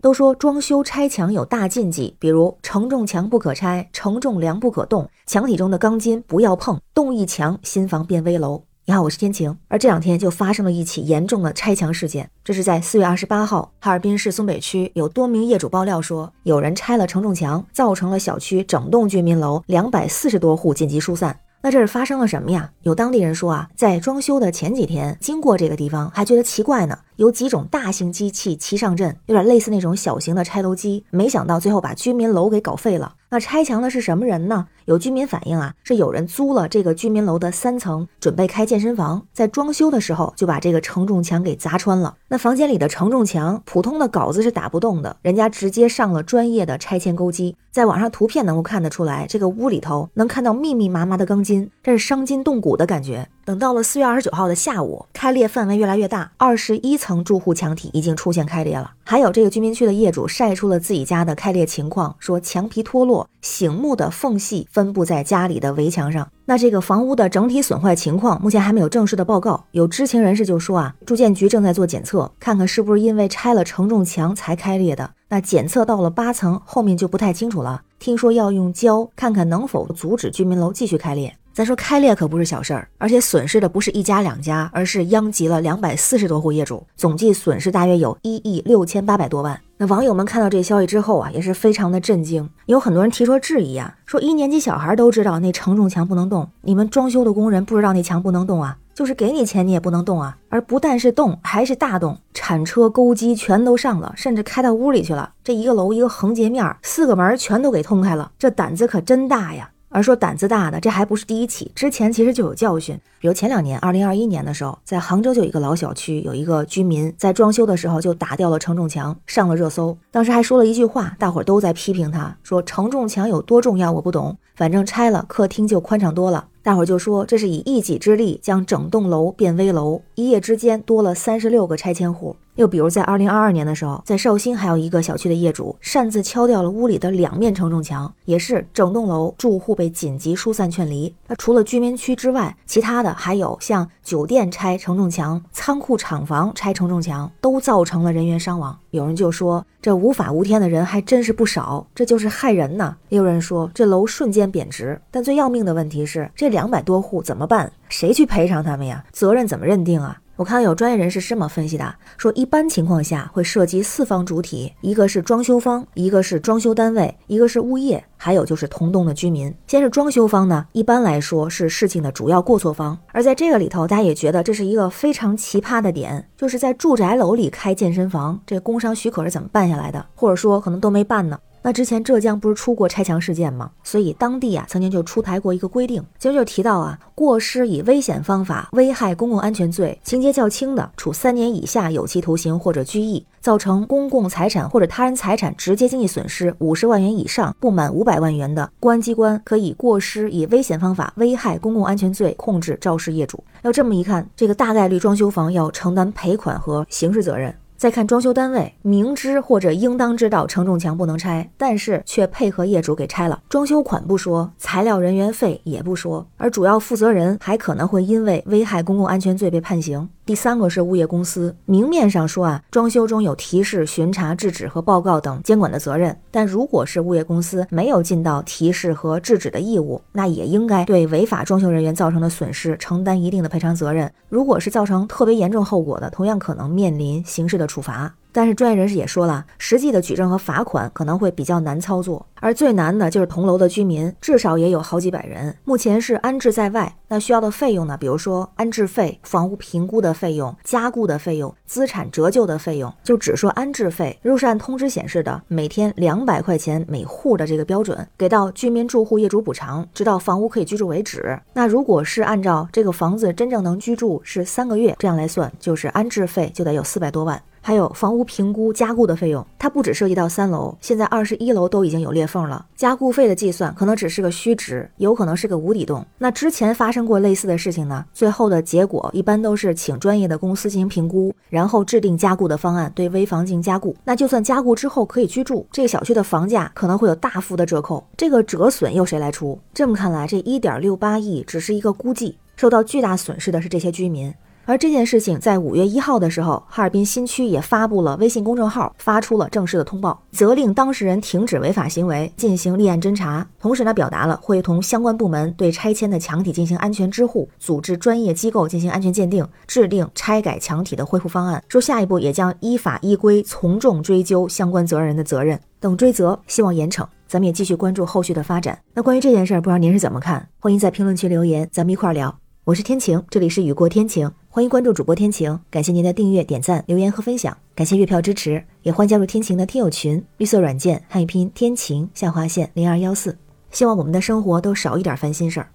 都说装修拆墙有大禁忌，比如承重墙不可拆，承重梁不可动，墙体中的钢筋不要碰，动一墙，新房变危楼。你好，我是天晴。而这两天就发生了一起严重的拆墙事件，这是在四月二十八号，哈尔滨市松北区有多名业主爆料说，有人拆了承重墙，造成了小区整栋居民楼两百四十多户紧急疏散。那这是发生了什么呀？有当地人说啊，在装修的前几天经过这个地方，还觉得奇怪呢。有几种大型机器齐上阵，有点类似那种小型的拆楼机，没想到最后把居民楼给搞废了。那拆墙的是什么人呢？有居民反映啊，是有人租了这个居民楼的三层，准备开健身房，在装修的时候就把这个承重墙给砸穿了。那房间里的承重墙，普通的镐子是打不动的，人家直接上了专业的拆迁钩机。在网上图片能够看得出来，这个屋里头能看到密密麻麻的钢筋，这是伤筋动骨的感觉。等到了四月二十九号的下午，开裂范围越来越大，二十一层住户墙体已经出现开裂了。还有这个居民区的业主晒出了自己家的开裂情况，说墙皮脱落，醒目的缝隙分布在家里的围墙上。那这个房屋的整体损坏情况目前还没有正式的报告。有知情人士就说啊，住建局正在做检测，看看是不是因为拆了承重墙才开裂的。那检测到了八层，后面就不太清楚了。听说要用胶看看能否阻止居民楼继续开裂。咱说开裂可不是小事儿，而且损失的不是一家两家，而是殃及了两百四十多户业主，总计损失大约有一亿六千八百多万。那网友们看到这消息之后啊，也是非常的震惊，有很多人提出质疑啊，说一年级小孩都知道那承重墙不能动，你们装修的工人不知道那墙不能动啊？就是给你钱你也不能动啊！而不但是动，还是大动，铲车、钩机全都上了，甚至开到屋里去了。这一个楼一个横截面，四个门全都给通开了，这胆子可真大呀！而说胆子大的，这还不是第一起，之前其实就有教训。比如前两年，二零二一年的时候，在杭州就有一个老小区，有一个居民在装修的时候就打掉了承重墙，上了热搜。当时还说了一句话，大伙儿都在批评他，说承重墙有多重要我不懂，反正拆了客厅就宽敞多了。大伙儿就说这是以一己之力将整栋楼变危楼，一夜之间多了三十六个拆迁户。又比如在二零二二年的时候，在绍兴还有一个小区的业主擅自敲掉了屋里的两面承重墙，也是整栋楼住户被紧急疏散劝离。那除了居民区之外，其他的还有像酒店拆承重墙、仓库厂房拆承重墙，都造成了人员伤亡。有人就说这无法无天的人还真是不少，这就是害人呐。也有人说这楼瞬间贬值。但最要命的问题是，这两百多户怎么办？谁去赔偿他们呀？责任怎么认定啊？我看到有专业人士这么分析的，说一般情况下会涉及四方主体，一个是装修方，一个是装修单位，一个是物业，还有就是同栋的居民。先是装修方呢，一般来说是事情的主要过错方。而在这个里头，大家也觉得这是一个非常奇葩的点，就是在住宅楼里开健身房，这工商许可是怎么办下来的？或者说可能都没办呢？那之前浙江不是出过拆墙事件吗？所以当地啊曾经就出台过一个规定，其实就提到啊，过失以危险方法危害公共安全罪，情节较轻的，处三年以下有期徒刑或者拘役；造成公共财产或者他人财产直接经济损失五十万元以上不满五百万元的，公安机关可以过失以危险方法危害公共安全罪控制肇事业主。要这么一看，这个大概率装修房要承担赔款和刑事责任。再看装修单位，明知或者应当知道承重墙不能拆，但是却配合业主给拆了。装修款不说，材料、人员费也不说，而主要负责人还可能会因为危害公共安全罪被判刑。第三个是物业公司，明面上说啊，装修中有提示、巡查、制止和报告等监管的责任，但如果是物业公司没有尽到提示和制止的义务，那也应该对违法装修人员造成的损失承担一定的赔偿责任。如果是造成特别严重后果的，同样可能面临刑事的处罚。但是专业人士也说了，实际的举证和罚款可能会比较难操作，而最难的就是同楼的居民，至少也有好几百人，目前是安置在外。那需要的费用呢？比如说安置费、房屋评估的费用、加固的费用、资产折旧的费用，就只说安置费，入是按通知显示的每天两百块钱每户的这个标准，给到居民住户业主补偿，直到房屋可以居住为止。那如果是按照这个房子真正能居住是三个月这样来算，就是安置费就得有四百多万。还有房屋评估加固的费用，它不只涉及到三楼，现在二十一楼都已经有裂缝了。加固费的计算可能只是个虚值，有可能是个无底洞。那之前发生过类似的事情呢？最后的结果一般都是请专业的公司进行评估，然后制定加固的方案，对危房进行加固。那就算加固之后可以居住，这个小区的房价可能会有大幅的折扣，这个折损由谁来出？这么看来，这一点六八亿只是一个估计，受到巨大损失的是这些居民。而这件事情在五月一号的时候，哈尔滨新区也发布了微信公众号，发出了正式的通报，责令当事人停止违法行为，进行立案侦查。同时呢，表达了会同相关部门对拆迁的墙体进行安全支护，组织专业机构进行安全鉴定，制定拆改墙体的恢复方案。说下一步也将依法依规从重追究相关责任人的责任，等追责，希望严惩。咱们也继续关注后续的发展。那关于这件事儿，不知道您是怎么看？欢迎在评论区留言，咱们一块儿聊。我是天晴，这里是雨过天晴，欢迎关注主播天晴，感谢您的订阅、点赞、留言和分享，感谢月票支持，也欢迎加入天晴的听友群，绿色软件汉语拼音天晴下划线零二幺四，希望我们的生活都少一点烦心事儿，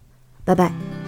拜拜。